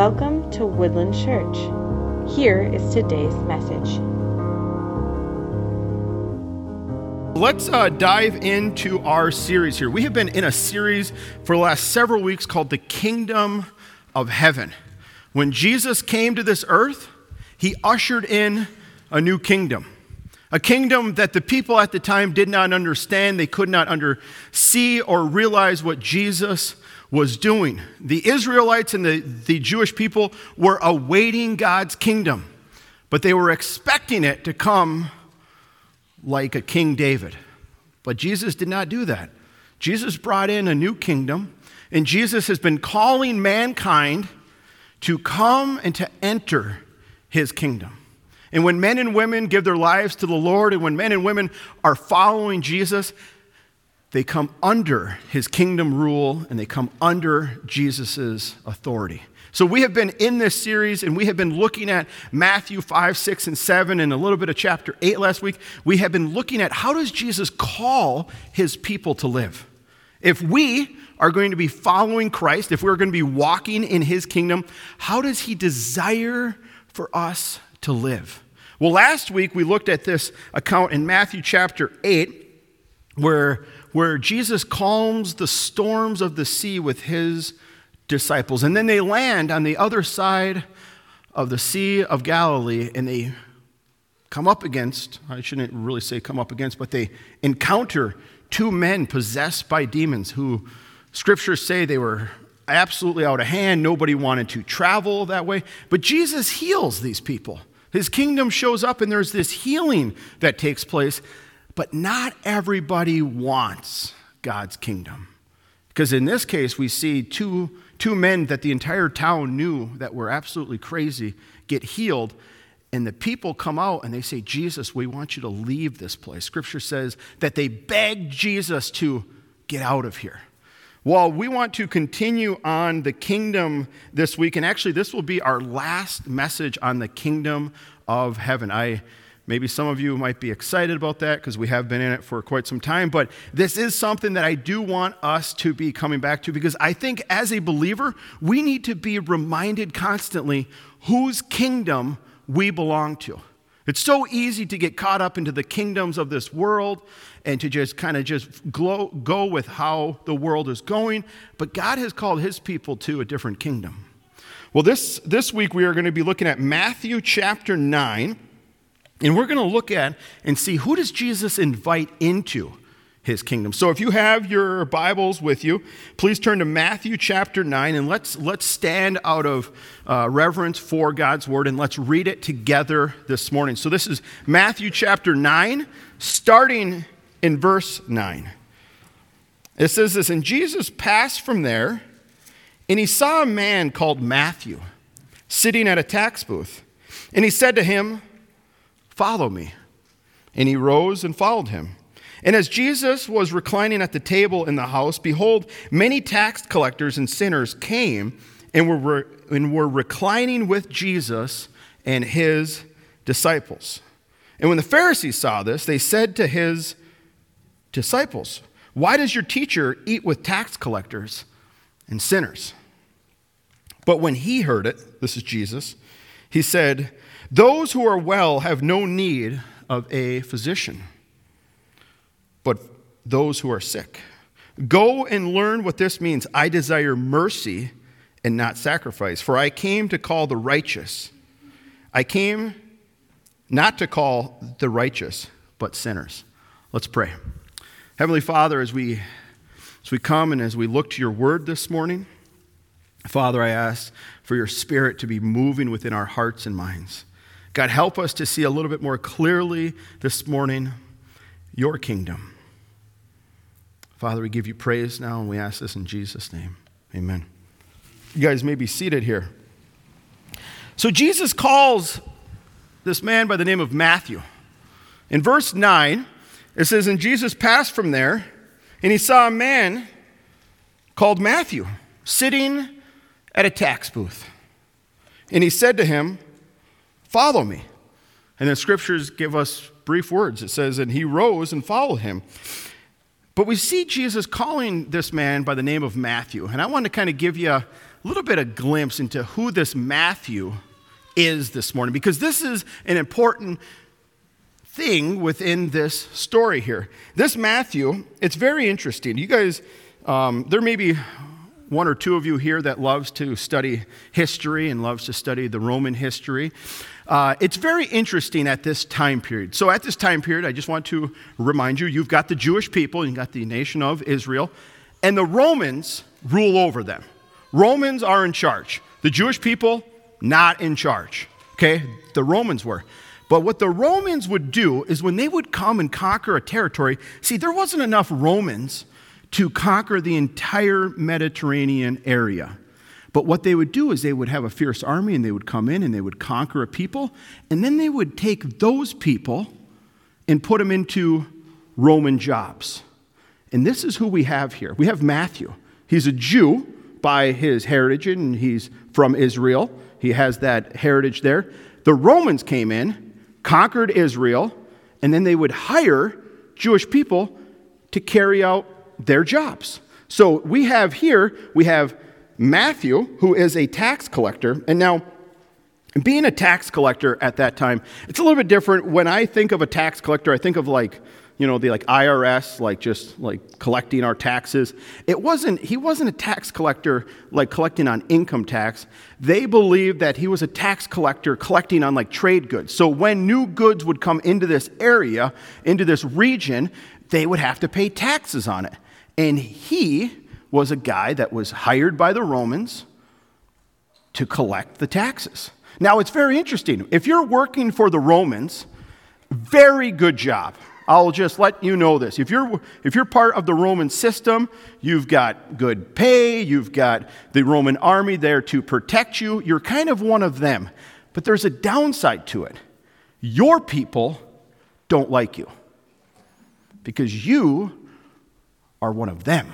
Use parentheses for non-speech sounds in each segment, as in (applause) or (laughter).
Welcome to Woodland Church. Here is today's message. Let's uh, dive into our series here. We have been in a series for the last several weeks called The Kingdom of Heaven. When Jesus came to this earth, he ushered in a new kingdom. A kingdom that the people at the time did not understand. They could not under, see or realize what Jesus was doing. The Israelites and the, the Jewish people were awaiting God's kingdom, but they were expecting it to come like a King David. But Jesus did not do that. Jesus brought in a new kingdom, and Jesus has been calling mankind to come and to enter his kingdom. And when men and women give their lives to the Lord, and when men and women are following Jesus, they come under his kingdom rule and they come under Jesus' authority. So, we have been in this series and we have been looking at Matthew 5, 6, and 7, and a little bit of chapter 8 last week. We have been looking at how does Jesus call his people to live? If we are going to be following Christ, if we're going to be walking in his kingdom, how does he desire for us to live? Well, last week we looked at this account in Matthew chapter 8 where where Jesus calms the storms of the sea with his disciples. And then they land on the other side of the Sea of Galilee and they come up against, I shouldn't really say come up against, but they encounter two men possessed by demons who scriptures say they were absolutely out of hand. Nobody wanted to travel that way. But Jesus heals these people. His kingdom shows up and there's this healing that takes place. But not everybody wants God's kingdom. Because in this case, we see two, two men that the entire town knew that were absolutely crazy get healed. And the people come out and they say, Jesus, we want you to leave this place. Scripture says that they begged Jesus to get out of here. Well, we want to continue on the kingdom this week, and actually, this will be our last message on the kingdom of heaven. I Maybe some of you might be excited about that because we have been in it for quite some time, but this is something that I do want us to be coming back to because I think as a believer, we need to be reminded constantly whose kingdom we belong to. It's so easy to get caught up into the kingdoms of this world and to just kind of just glow, go with how the world is going, but God has called his people to a different kingdom. Well, this, this week we are going to be looking at Matthew chapter 9. And we're going to look at and see who does Jesus invite into his kingdom. So if you have your Bibles with you, please turn to Matthew chapter 9 and let's, let's stand out of uh, reverence for God's word and let's read it together this morning. So this is Matthew chapter 9, starting in verse 9. It says this And Jesus passed from there, and he saw a man called Matthew sitting at a tax booth. And he said to him, Follow me. And he rose and followed him. And as Jesus was reclining at the table in the house, behold, many tax collectors and sinners came and were, and were reclining with Jesus and his disciples. And when the Pharisees saw this, they said to his disciples, Why does your teacher eat with tax collectors and sinners? But when he heard it, this is Jesus, he said, those who are well have no need of a physician, but those who are sick. Go and learn what this means. I desire mercy and not sacrifice, for I came to call the righteous. I came not to call the righteous, but sinners. Let's pray. Heavenly Father, as we, as we come and as we look to your word this morning, Father, I ask for your spirit to be moving within our hearts and minds. God, help us to see a little bit more clearly this morning your kingdom. Father, we give you praise now, and we ask this in Jesus' name. Amen. You guys may be seated here. So, Jesus calls this man by the name of Matthew. In verse 9, it says, And Jesus passed from there, and he saw a man called Matthew sitting at a tax booth. And he said to him, Follow me. And the scriptures give us brief words. It says, And he rose and followed him. But we see Jesus calling this man by the name of Matthew. And I want to kind of give you a, little bit of glimpse into who this Matthew is this morning because this is an important thing within this story here. This Matthew, it's very interesting. You guys, um, there may be one or two of you here that loves to study history and loves to study the Roman history. Uh, it's very interesting at this time period. So, at this time period, I just want to remind you you've got the Jewish people, you've got the nation of Israel, and the Romans rule over them. Romans are in charge. The Jewish people, not in charge. Okay? The Romans were. But what the Romans would do is when they would come and conquer a territory, see, there wasn't enough Romans to conquer the entire Mediterranean area. But what they would do is they would have a fierce army and they would come in and they would conquer a people, and then they would take those people and put them into Roman jobs. And this is who we have here. We have Matthew. He's a Jew by his heritage, and he's from Israel. He has that heritage there. The Romans came in conquered Israel, and then they would hire Jewish people to carry out their jobs. So we have here, we have Matthew, who is a tax collector. And now, being a tax collector at that time, it's a little bit different. When I think of a tax collector, I think of like you know, the like IRS, like just like collecting our taxes. It wasn't, he wasn't a tax collector like collecting on income tax. They believed that he was a tax collector collecting on like trade goods. So when new goods would come into this area, into this region, they would have to pay taxes on it. And he was a guy that was hired by the Romans to collect the taxes. Now, it's very interesting. If you're working for the Romans, very good job. I'll just let you know this. If you're, if you're part of the Roman system, you've got good pay, you've got the Roman army there to protect you, you're kind of one of them. But there's a downside to it. Your people don't like you because you are one of them.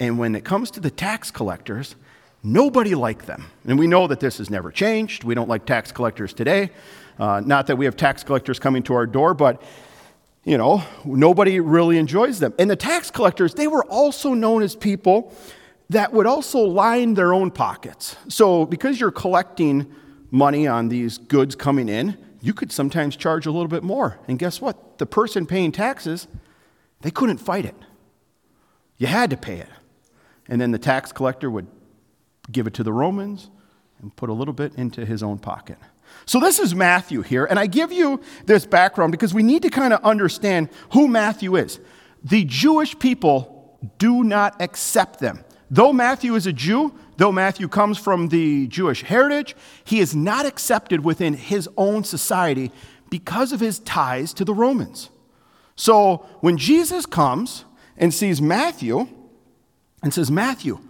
And when it comes to the tax collectors, nobody liked them. And we know that this has never changed. We don't like tax collectors today. Uh, not that we have tax collectors coming to our door, but you know, nobody really enjoys them. And the tax collectors, they were also known as people that would also line their own pockets. So, because you're collecting money on these goods coming in, you could sometimes charge a little bit more. And guess what? The person paying taxes, they couldn't fight it. You had to pay it. And then the tax collector would give it to the Romans and put a little bit into his own pocket. So, this is Matthew here, and I give you this background because we need to kind of understand who Matthew is. The Jewish people do not accept them. Though Matthew is a Jew, though Matthew comes from the Jewish heritage, he is not accepted within his own society because of his ties to the Romans. So, when Jesus comes and sees Matthew and says, Matthew,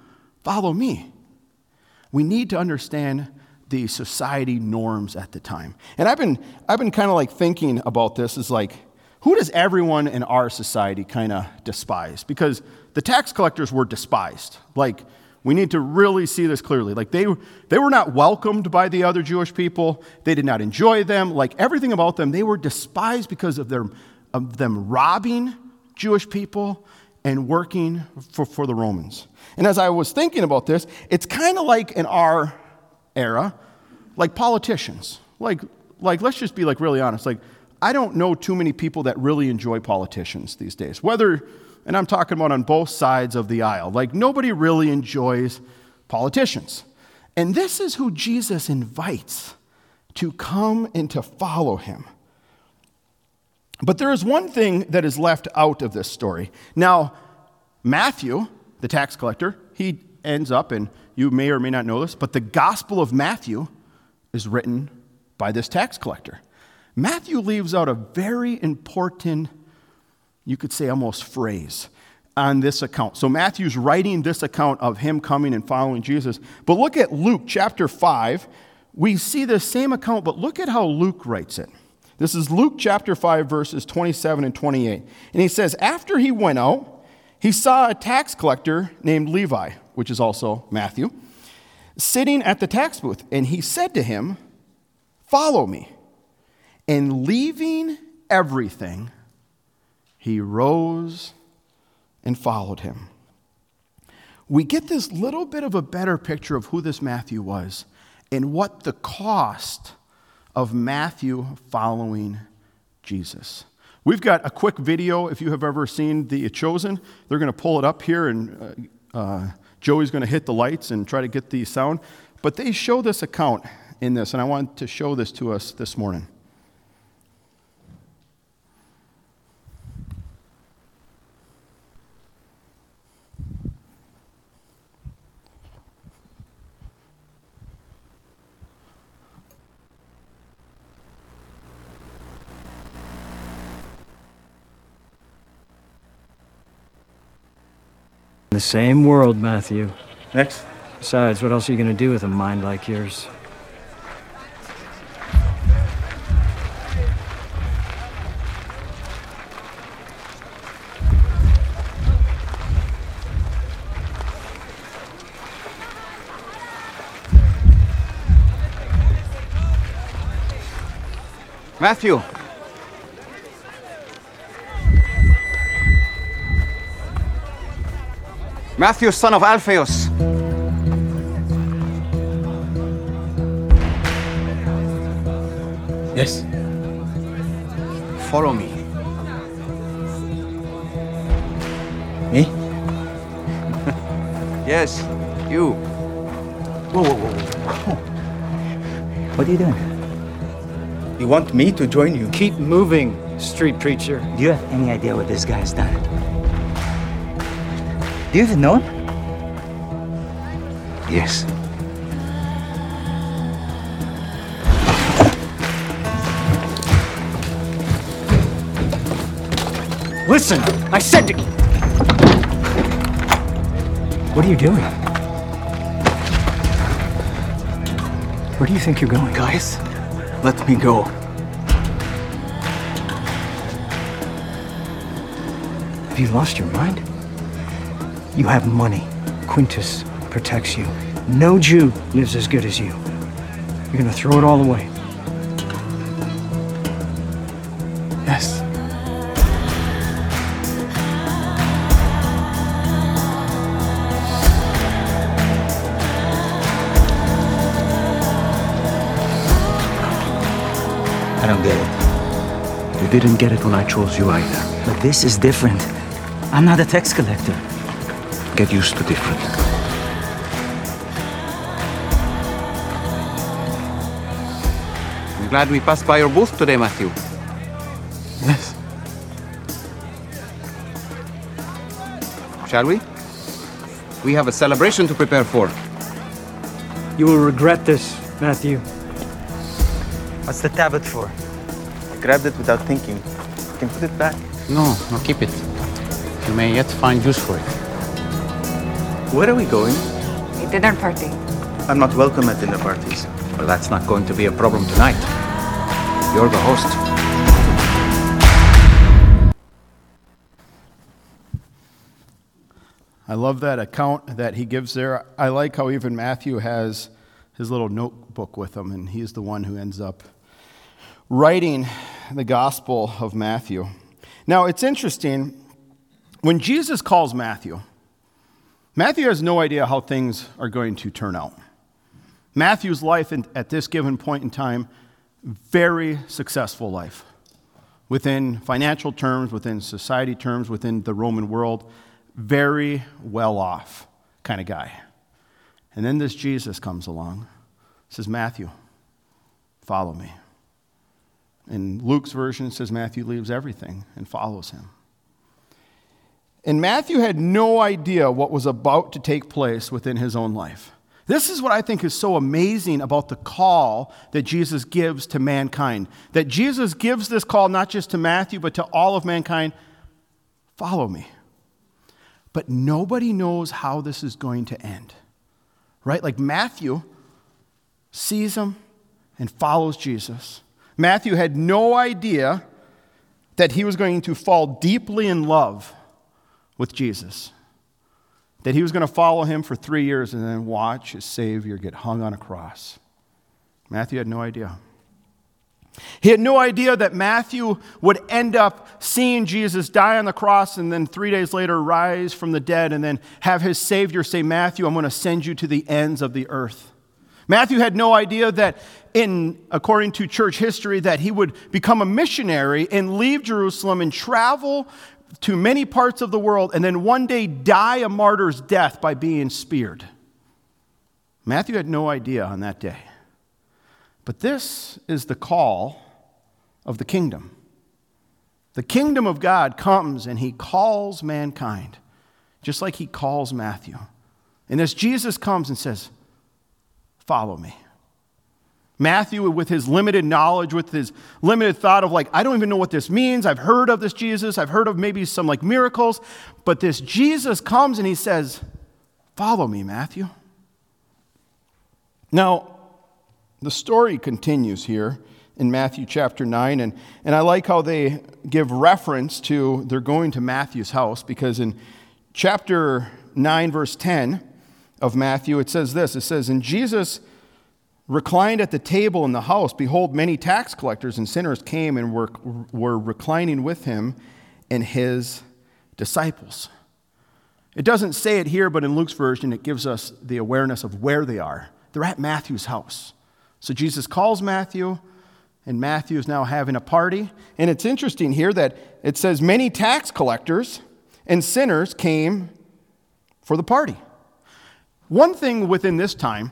follow me, we need to understand the society norms at the time. And I've been, I've been kind of like thinking about this is like, who does everyone in our society kind of despise? Because the tax collectors were despised. Like, we need to really see this clearly. Like, they, they were not welcomed by the other Jewish people, they did not enjoy them. Like, everything about them, they were despised because of, their, of them robbing Jewish people and working for, for the Romans. And as I was thinking about this, it's kind of like in our era, like politicians. Like, like, let's just be like really honest. Like, I don't know too many people that really enjoy politicians these days. Whether, and I'm talking about on both sides of the aisle, like nobody really enjoys politicians. And this is who Jesus invites to come and to follow him. But there is one thing that is left out of this story. Now, Matthew, the tax collector, he ends up and you may or may not know this, but the Gospel of Matthew is written by this tax collector. Matthew leaves out a very important, you could say almost phrase on this account. So Matthew's writing this account of him coming and following Jesus. But look at Luke chapter 5. We see the same account, but look at how Luke writes it. This is Luke chapter 5, verses 27 and 28. And he says, After he went out, he saw a tax collector named Levi which is also Matthew, sitting at the tax booth. And he said to him, Follow me. And leaving everything, he rose and followed him. we get this little bit of a better picture of who this Matthew was and what the cost of Matthew following Jesus. We've got a quick video if you have ever seen The Chosen. They're going to pull it up here, and uh, uh, Joey's going to hit the lights and try to get the sound. But they show this account in this, and I want to show this to us this morning. The same world, Matthew. Next. Besides, what else are you going to do with a mind like yours? Matthew. Matthew, son of Alphaeus. Yes. Follow me. Me? (laughs) Yes, you. Whoa, whoa, whoa, whoa. What are you doing? You want me to join you? Keep moving, street preacher. Do you have any idea what this guy has done? Do you even know him? Yes. Listen, I said to. You! What are you doing? Where do you think you're going? Guys, let me go. Have you lost your mind? You have money. Quintus protects you. No Jew lives as good as you. You're gonna throw it all away. Yes. I don't get it. You didn't get it when I chose you either. But this is different. I'm not a tax collector. Get used to different. I'm glad we passed by your booth today, Matthew. Yes. Shall we? We have a celebration to prepare for. You will regret this, Matthew. What's the tablet for? I grabbed it without thinking. You can put it back. No, no, keep it. You may yet find use for it. Where are we going? A dinner party. I'm not welcome at dinner parties. Well, that's not going to be a problem tonight. You're the host. I love that account that he gives there. I like how even Matthew has his little notebook with him, and he's the one who ends up writing the Gospel of Matthew. Now, it's interesting. When Jesus calls Matthew, Matthew has no idea how things are going to turn out. Matthew's life at this given point in time, very successful life. Within financial terms, within society terms, within the Roman world, very well off kind of guy. And then this Jesus comes along, says, Matthew, follow me. In Luke's version, it says Matthew leaves everything and follows him. And Matthew had no idea what was about to take place within his own life. This is what I think is so amazing about the call that Jesus gives to mankind. That Jesus gives this call not just to Matthew, but to all of mankind follow me. But nobody knows how this is going to end. Right? Like Matthew sees him and follows Jesus. Matthew had no idea that he was going to fall deeply in love with Jesus. That he was going to follow him for three years and then watch his Savior get hung on a cross. Matthew had no idea. He had no idea that Matthew would end up seeing Jesus die on the cross and then three days later rise from the dead and then have his Savior say, Matthew, I'm going to send you to the ends of the earth. Matthew had no idea that in according to church history that he would become a missionary and leave Jerusalem and travel to many parts of the world and then one day die a martyr's death by being speared. Matthew had no idea on that day. But this is the call of the kingdom. The kingdom of God comes and he calls mankind, just like he calls Matthew. And as Jesus comes and says, Follow me. Matthew, with his limited knowledge, with his limited thought of, like, I don't even know what this means. I've heard of this Jesus. I've heard of maybe some like miracles. But this Jesus comes and he says, Follow me, Matthew. Now, the story continues here in Matthew chapter 9, and, and I like how they give reference to they're going to Matthew's house because in chapter 9, verse 10 of Matthew, it says this it says, And Jesus reclined at the table in the house. Behold, many tax collectors and sinners came and were, were reclining with him and his disciples. It doesn't say it here, but in Luke's version, it gives us the awareness of where they are. They're at Matthew's house. So Jesus calls Matthew, and Matthew is now having a party. And it's interesting here that it says many tax collectors and sinners came for the party. One thing within this time,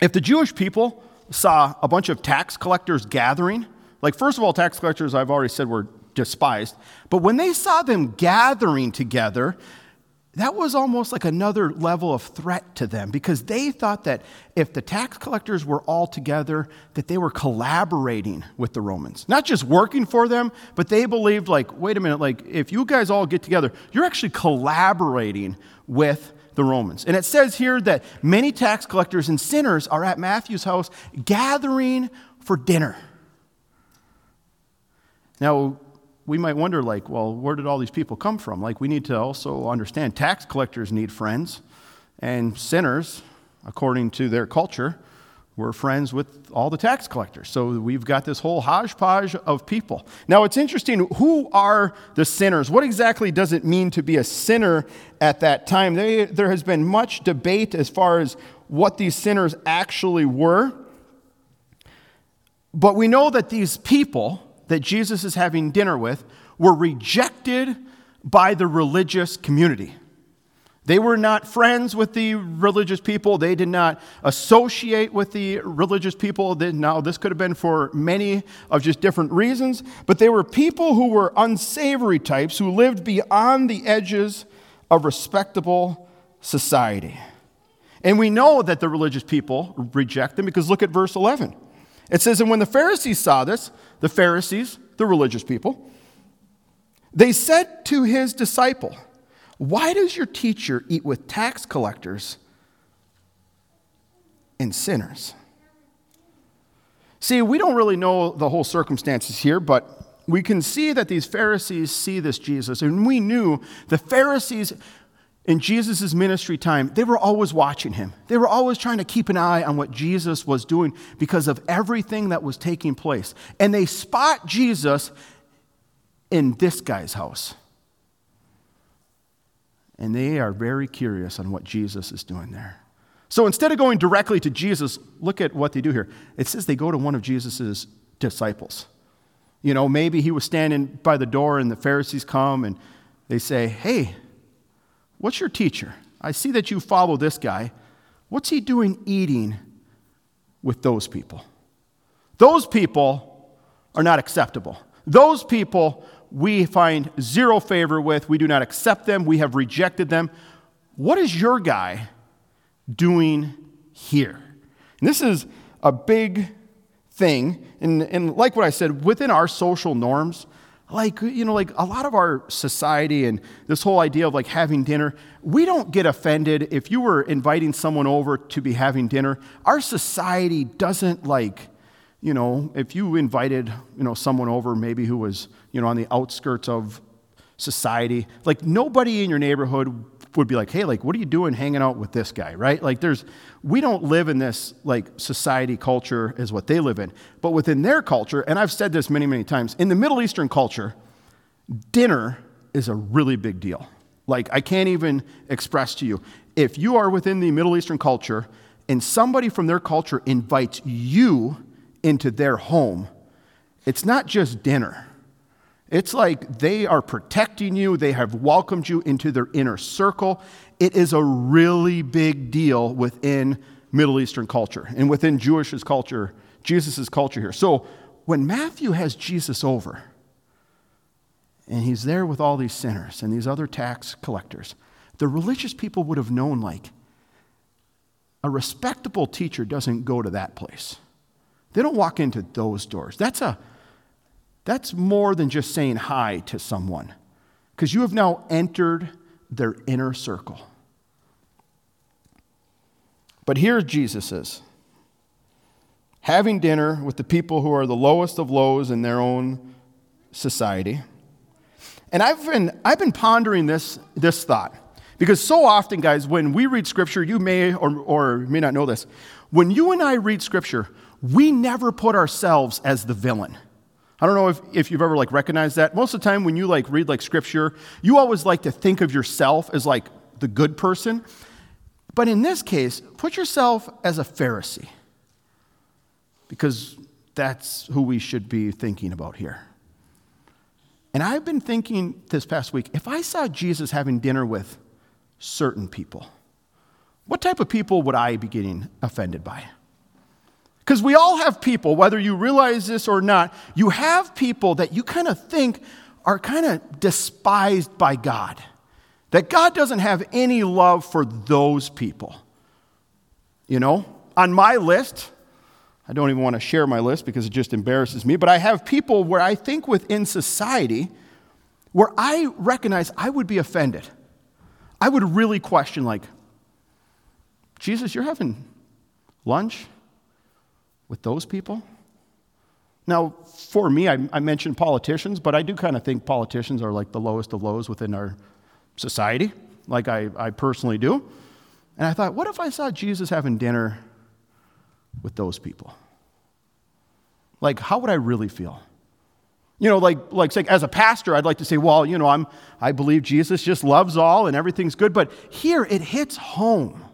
if the Jewish people saw a bunch of tax collectors gathering, like, first of all, tax collectors, I've already said, were despised. But when they saw them gathering together, that was almost like another level of threat to them because they thought that if the tax collectors were all together that they were collaborating with the romans not just working for them but they believed like wait a minute like if you guys all get together you're actually collaborating with the romans and it says here that many tax collectors and sinners are at matthew's house gathering for dinner now we might wonder, like, well, where did all these people come from? Like, we need to also understand tax collectors need friends, and sinners, according to their culture, were friends with all the tax collectors. So we've got this whole hodgepodge of people. Now, it's interesting who are the sinners? What exactly does it mean to be a sinner at that time? They, there has been much debate as far as what these sinners actually were. But we know that these people, that Jesus is having dinner with were rejected by the religious community. They were not friends with the religious people. They did not associate with the religious people. Now, this could have been for many of just different reasons, but they were people who were unsavory types who lived beyond the edges of respectable society. And we know that the religious people reject them because look at verse 11. It says, And when the Pharisees saw this, the Pharisees, the religious people, they said to his disciple, Why does your teacher eat with tax collectors and sinners? See, we don't really know the whole circumstances here, but we can see that these Pharisees see this Jesus, and we knew the Pharisees in Jesus' ministry time, they were always watching him. They were always trying to keep an eye on what Jesus was doing because of everything that was taking place. And they spot Jesus in this guy's house. And they are very curious on what Jesus is doing there. So instead of going directly to Jesus, look at what they do here. It says they go to one of Jesus' disciples. You know, maybe he was standing by the door and the Pharisees come and they say, Hey, What's your teacher? I see that you follow this guy. What's he doing eating with those people? Those people are not acceptable. Those people we find zero favor with. We do not accept them. We have rejected them. What is your guy doing here? And this is a big thing. And, and like what I said, within our social norms, like you know like a lot of our society and this whole idea of like having dinner we don't get offended if you were inviting someone over to be having dinner our society doesn't like you know if you invited you know someone over maybe who was you know on the outskirts of society like nobody in your neighborhood would be like, hey, like, what are you doing hanging out with this guy, right? Like, there's, we don't live in this, like, society culture is what they live in. But within their culture, and I've said this many, many times, in the Middle Eastern culture, dinner is a really big deal. Like, I can't even express to you. If you are within the Middle Eastern culture and somebody from their culture invites you into their home, it's not just dinner. It's like they are protecting you, they have welcomed you into their inner circle. It is a really big deal within Middle Eastern culture and within Jewish culture, Jesus' culture here. So when Matthew has Jesus over, and he's there with all these sinners and these other tax collectors, the religious people would have known like a respectable teacher doesn't go to that place. They don't walk into those doors. That's a that's more than just saying hi to someone, because you have now entered their inner circle. But here Jesus is having dinner with the people who are the lowest of lows in their own society. And I've been, I've been pondering this, this thought. Because so often, guys, when we read Scripture, you may or, or may not know this. When you and I read Scripture, we never put ourselves as the villain. I don't know if, if you've ever like recognized that. Most of the time when you like read like scripture, you always like to think of yourself as like the good person. But in this case, put yourself as a Pharisee. Because that's who we should be thinking about here. And I've been thinking this past week if I saw Jesus having dinner with certain people, what type of people would I be getting offended by? Because we all have people, whether you realize this or not, you have people that you kind of think are kind of despised by God. That God doesn't have any love for those people. You know, on my list, I don't even want to share my list because it just embarrasses me, but I have people where I think within society where I recognize I would be offended. I would really question, like, Jesus, you're having lunch with those people? Now, for me, I, I mentioned politicians, but I do kind of think politicians are like the lowest of lows within our society, like I, I personally do. And I thought, what if I saw Jesus having dinner with those people? Like, how would I really feel? You know, like, like say, as a pastor, I'd like to say, well, you know, I'm, I believe Jesus just loves all and everything's good. But here it hits home.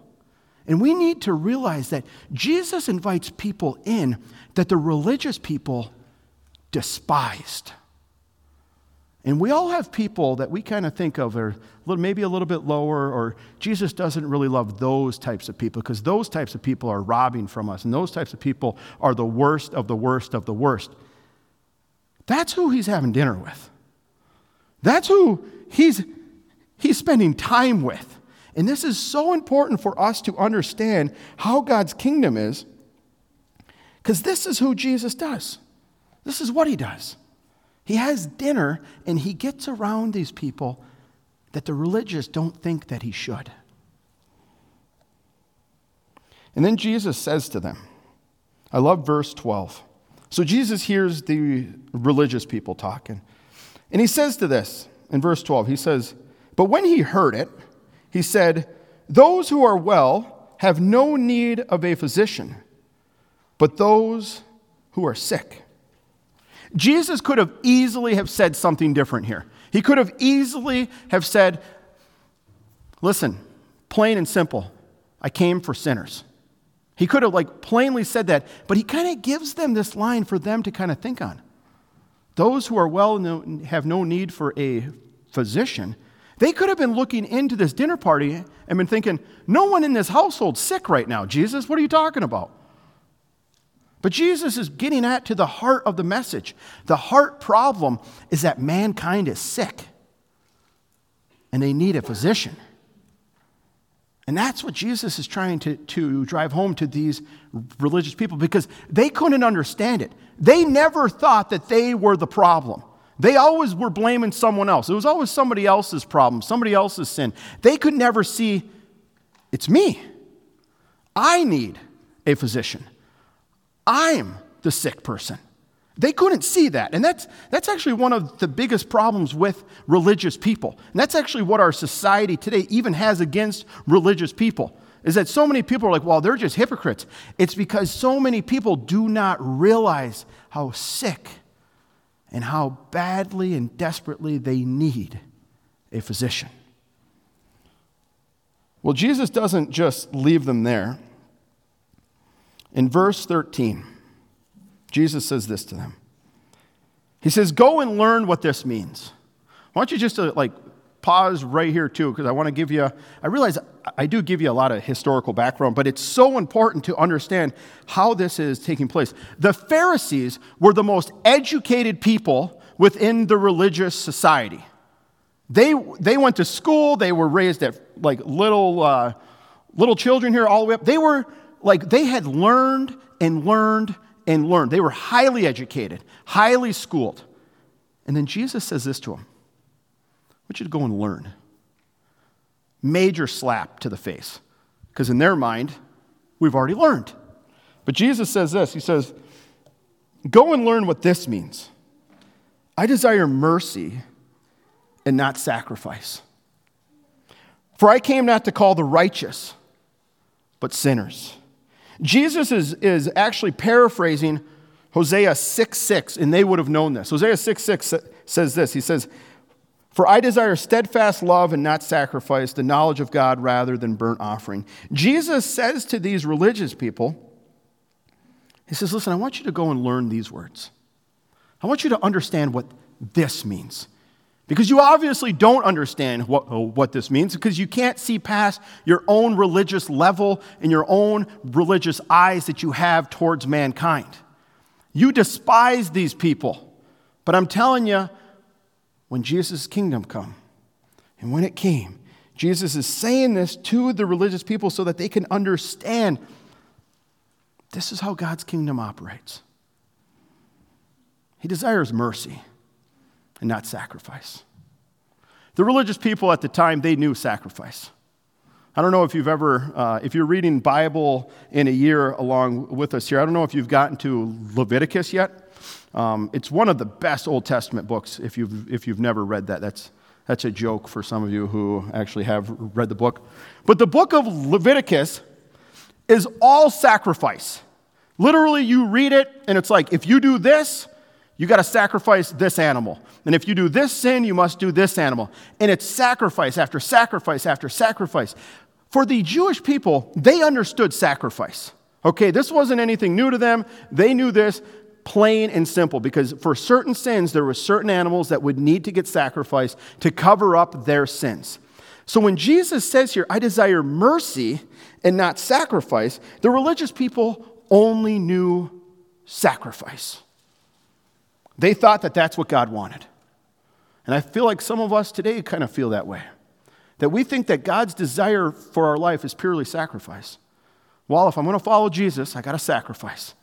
And we need to realize that Jesus invites people in that the religious people despised. And we all have people that we kind of think of are maybe a little bit lower, or Jesus doesn't really love those types of people because those types of people are robbing from us, and those types of people are the worst of the worst of the worst. That's who he's having dinner with. That's who he's, he's spending time with. And this is so important for us to understand how God's kingdom is, because this is who Jesus does. This is what he does. He has dinner and he gets around these people that the religious don't think that he should. And then Jesus says to them, I love verse 12. So Jesus hears the religious people talking. And he says to this in verse 12, he says, But when he heard it, he said, Those who are well have no need of a physician, but those who are sick. Jesus could have easily have said something different here. He could have easily have said, Listen, plain and simple, I came for sinners. He could have like plainly said that, but he kind of gives them this line for them to kind of think on. Those who are well have no need for a physician, they could have been looking into this dinner party and been thinking, no one in this household's sick right now, Jesus. What are you talking about? But Jesus is getting at to the heart of the message. The heart problem is that mankind is sick and they need a physician. And that's what Jesus is trying to, to drive home to these religious people because they couldn't understand it. They never thought that they were the problem. They always were blaming someone else. It was always somebody else's problem, somebody else's sin. They could never see, it's me. I need a physician. I'm the sick person. They couldn't see that. And that's, that's actually one of the biggest problems with religious people. And that's actually what our society today even has against religious people. Is that so many people are like, well, they're just hypocrites. It's because so many people do not realize how sick and how badly and desperately they need a physician. Well, Jesus doesn't just leave them there. In verse 13, Jesus says this to them. He says, Go and learn what this means. Why don't you just uh, like pause right here too, because I want to give you, I realize I do give you a lot of historical background, but it's so important to understand how this is taking place. The Pharisees were the most educated people within the religious society. They, they went to school, they were raised at like little, uh, little children here all the way up. They were like, they had learned and learned and learned. They were highly educated, highly schooled. And then Jesus says this to them want you to go and learn. Major slap to the face. Because in their mind, we've already learned. But Jesus says this He says, Go and learn what this means. I desire mercy and not sacrifice. For I came not to call the righteous, but sinners. Jesus is, is actually paraphrasing Hosea 6 6, and they would have known this. Hosea 6 6 says this He says, For I desire steadfast love and not sacrifice, the knowledge of God rather than burnt offering. Jesus says to these religious people, He says, Listen, I want you to go and learn these words. I want you to understand what this means. Because you obviously don't understand what, uh, what this means because you can't see past your own religious level and your own religious eyes that you have towards mankind. You despise these people. But I'm telling you, when Jesus' kingdom come, and when it came, Jesus is saying this to the religious people so that they can understand this is how God's kingdom operates. He desires mercy and not sacrifice. The religious people at the time, they knew sacrifice. I don't know if you've ever, uh, if you're reading Bible in a year along with us here, I don't know if you've gotten to Leviticus yet. Um, it's one of the best Old Testament books if you've, if you've never read that. That's, that's a joke for some of you who actually have read the book. But the book of Leviticus is all sacrifice. Literally, you read it, and it's like, if you do this, you got to sacrifice this animal. And if you do this sin, you must do this animal. And it's sacrifice after sacrifice after sacrifice. For the Jewish people, they understood sacrifice. Okay, this wasn't anything new to them. They knew this plain and simple because for certain sins, there were certain animals that would need to get sacrificed to cover up their sins. So when Jesus says here, I desire mercy and not sacrifice, the religious people only knew sacrifice. They thought that that's what God wanted. And I feel like some of us today kind of feel that way. That we think that God's desire for our life is purely sacrifice. Well, if I'm going to follow Jesus, I got to sacrifice.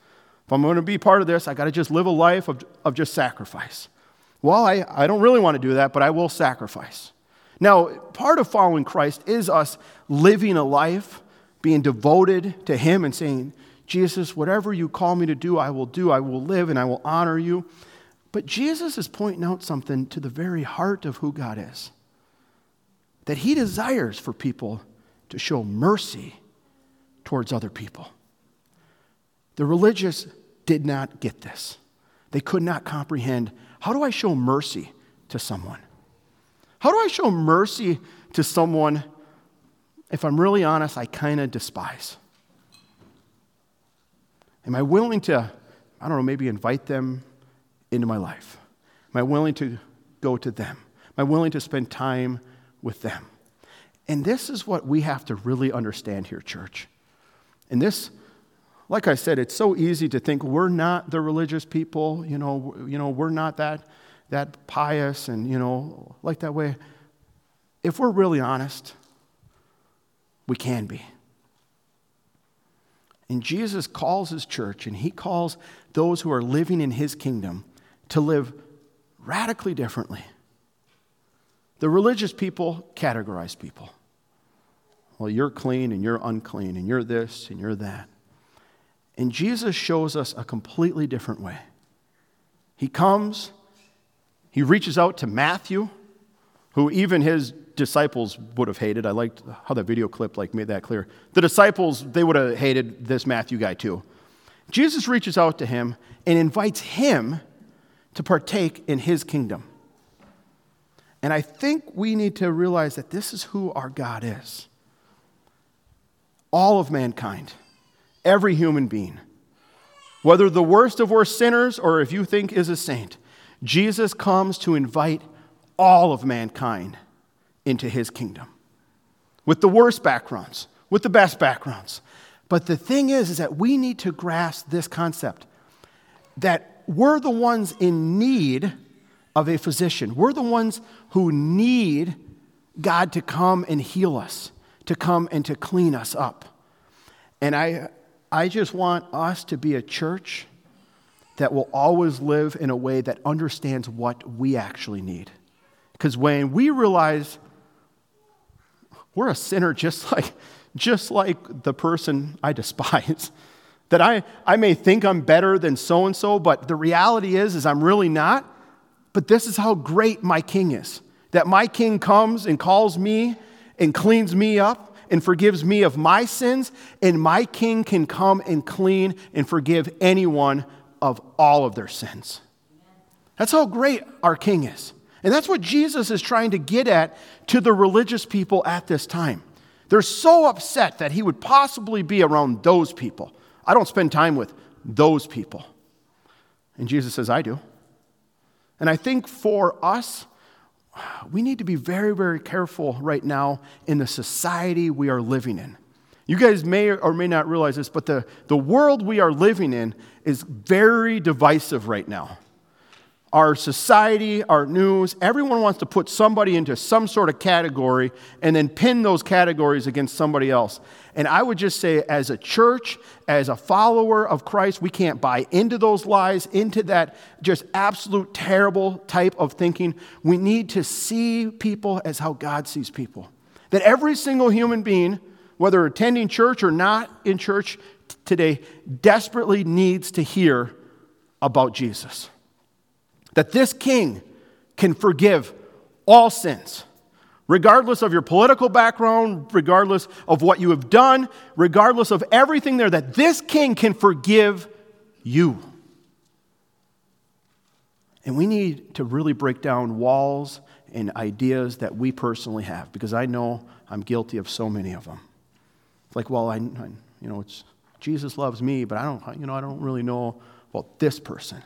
If I'm going to be part of this, I got to just live a life of, of just sacrifice. Well, I, I don't really want to do that, but I will sacrifice. Now, part of following Christ is us living a life, being devoted to Him and saying, Jesus, whatever you call me to do, I will do. I will live and I will honor you. But Jesus is pointing out something to the very heart of who God is that he desires for people to show mercy towards other people. The religious did not get this, they could not comprehend how do I show mercy to someone? How do I show mercy to someone if I'm really honest, I kind of despise? Am I willing to, I don't know, maybe invite them into my life? Am I willing to go to them? Am I willing to spend time with them? And this is what we have to really understand here, church. And this, like I said, it's so easy to think we're not the religious people, you know, you know, we're not that, that pious and, you know, like that way. If we're really honest, we can be. And Jesus calls his church and he calls those who are living in his kingdom to live radically differently. The religious people categorize people. Well, you're clean and you're unclean, and you're this and you're that. And Jesus shows us a completely different way. He comes, he reaches out to Matthew, who even his disciples would have hated. I liked how that video clip like made that clear. The disciples, they would have hated this Matthew guy too. Jesus reaches out to him and invites him to partake in his kingdom. And I think we need to realize that this is who our God is. All of mankind, every human being, whether the worst of worst sinners or if you think is a saint, Jesus comes to invite all of mankind into his kingdom with the worst backgrounds, with the best backgrounds. But the thing is, is that we need to grasp this concept that we're the ones in need of a physician. We're the ones who need God to come and heal us, to come and to clean us up. And I, I just want us to be a church that will always live in a way that understands what we actually need. Because when we realize we're a sinner just (laughs) like, just like the person I despise, (laughs) that I, I may think I'm better than so and so, but the reality is, is I'm really not. But this is how great my king is. That my king comes and calls me and cleans me up and forgives me of my sins, and my king can come and clean and forgive anyone of all of their sins. That's how great our king is. And that's what Jesus is trying to get at to the religious people at this time. They're so upset that he would possibly be around those people. I don't spend time with those people. And Jesus says, I do. And I think for us, we need to be very, very careful right now in the society we are living in. You guys may or may not realize this, but the, the world we are living in is very divisive right now our society, our news, everyone wants to put somebody into some sort of category and then pin those categories against somebody else. And I would just say, as a church, as a follower of Christ, we can't buy into those lies, into that just absolute terrible type of thinking. We need to see people as how God sees people. That every single human being, whether attending church or not in church today, desperately needs to hear about Jesus that this king can forgive all sins, regardless of your political background, regardless of what you have done, regardless of everything there, that this king can forgive you. And we need to really break down walls and ideas that we personally have because I know I'm guilty of so many of them. It's like, well, I, I you know, it's Jesus loves me, but I don't, you know, I don't really know about this person.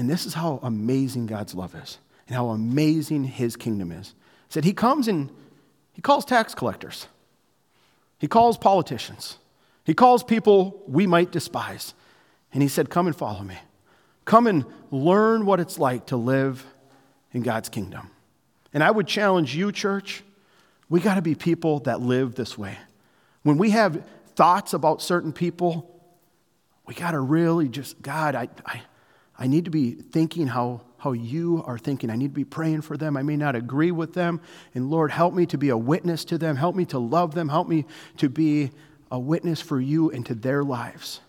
And this is how amazing God's love is and how amazing his kingdom is. He said he comes and he calls tax collectors. He calls politicians. He calls people we might despise. And he said, Come and follow me. Come and learn what it's like to live in God's kingdom. And I would challenge you, church, we got to be people that live this way. When we have thoughts about certain people, we got to really just, God, I, I, I need to be thinking how, how you are thinking. I need to be praying for them. I may not agree with them. And Lord, help me to be a witness to them. Help me to love them. Help me to be a witness for you into their lives.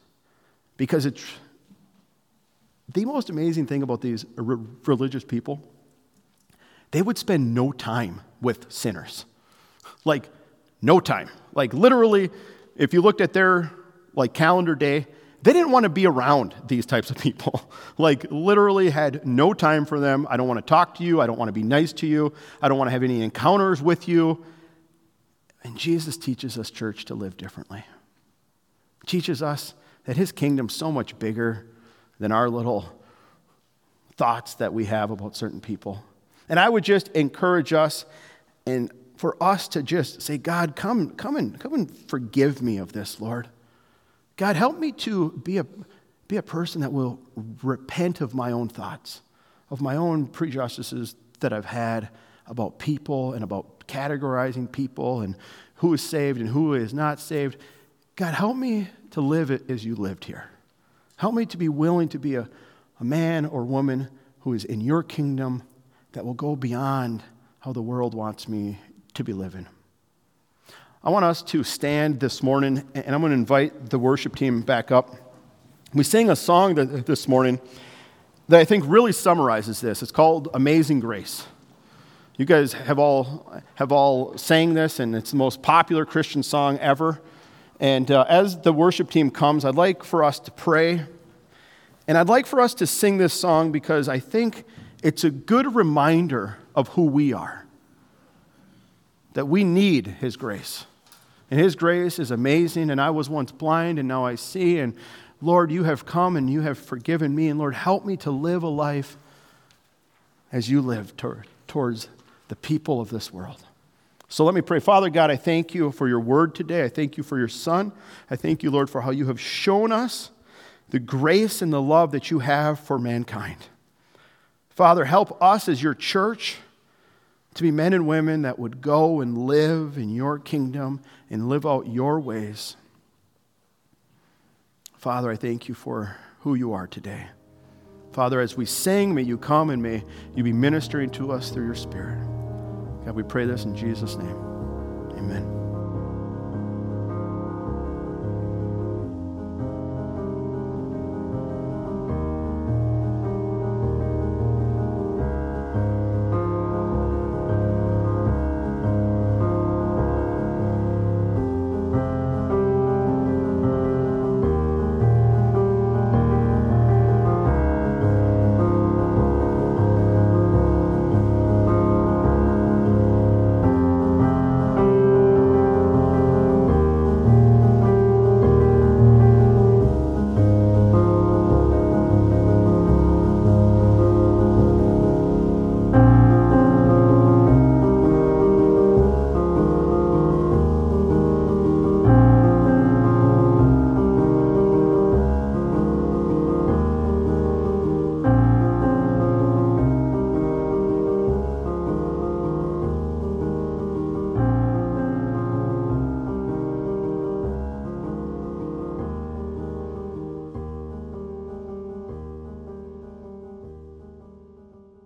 Because it's the most amazing thing about these religious people, they would spend no time with sinners. Like, no time. Like, literally, if you looked at their like calendar day, they didn't want to be around these types of people. (laughs) like, literally had no time for them. I don't want to talk to you. I don't want to be nice to you. I don't want to have any encounters with you. And Jesus teaches us, church, to live differently. Teaches us that his kingdom's so much bigger than our little thoughts that we have about certain people. And I would just encourage us and for us to just say, God, come, come and come and forgive me of this, Lord. God, help me to be a, be a person that will repent of my own thoughts, of my own prejudices that I've had about people and about categorizing people and who is saved and who is not saved. God, help me to live it as you lived here. Help me to be willing to be a, a man or woman who is in your kingdom that will go beyond how the world wants me to be living. I want us to stand this morning, and I'm going to invite the worship team back up. We sang a song this morning, that I think really summarizes this. It's called Amazing Grace. You guys have all, have all sang this, and it's the most popular Christian song ever. And uh, as the worship team comes, I'd like for us to pray. And I'd like for us to sing this song because I think it's a good reminder of who we are. That we need His grace. And His grace is amazing. And I was once blind, and now I see. And Lord, you have come and you have forgiven me. And Lord, help me to live a life as you live toward, towards the people of this world. So let me pray. Father God, I thank you for your word today. I thank you for your son. I thank you, Lord, for how you have shown us the grace and the love that you have for mankind. Father, help us as your church to be men and women that would go and live in your kingdom and live out your ways. Father, I thank you for who you are today. Father, as we sing, may you come and may you be ministering to us through your Spirit. God, we pray this in Jesus' name. Amen.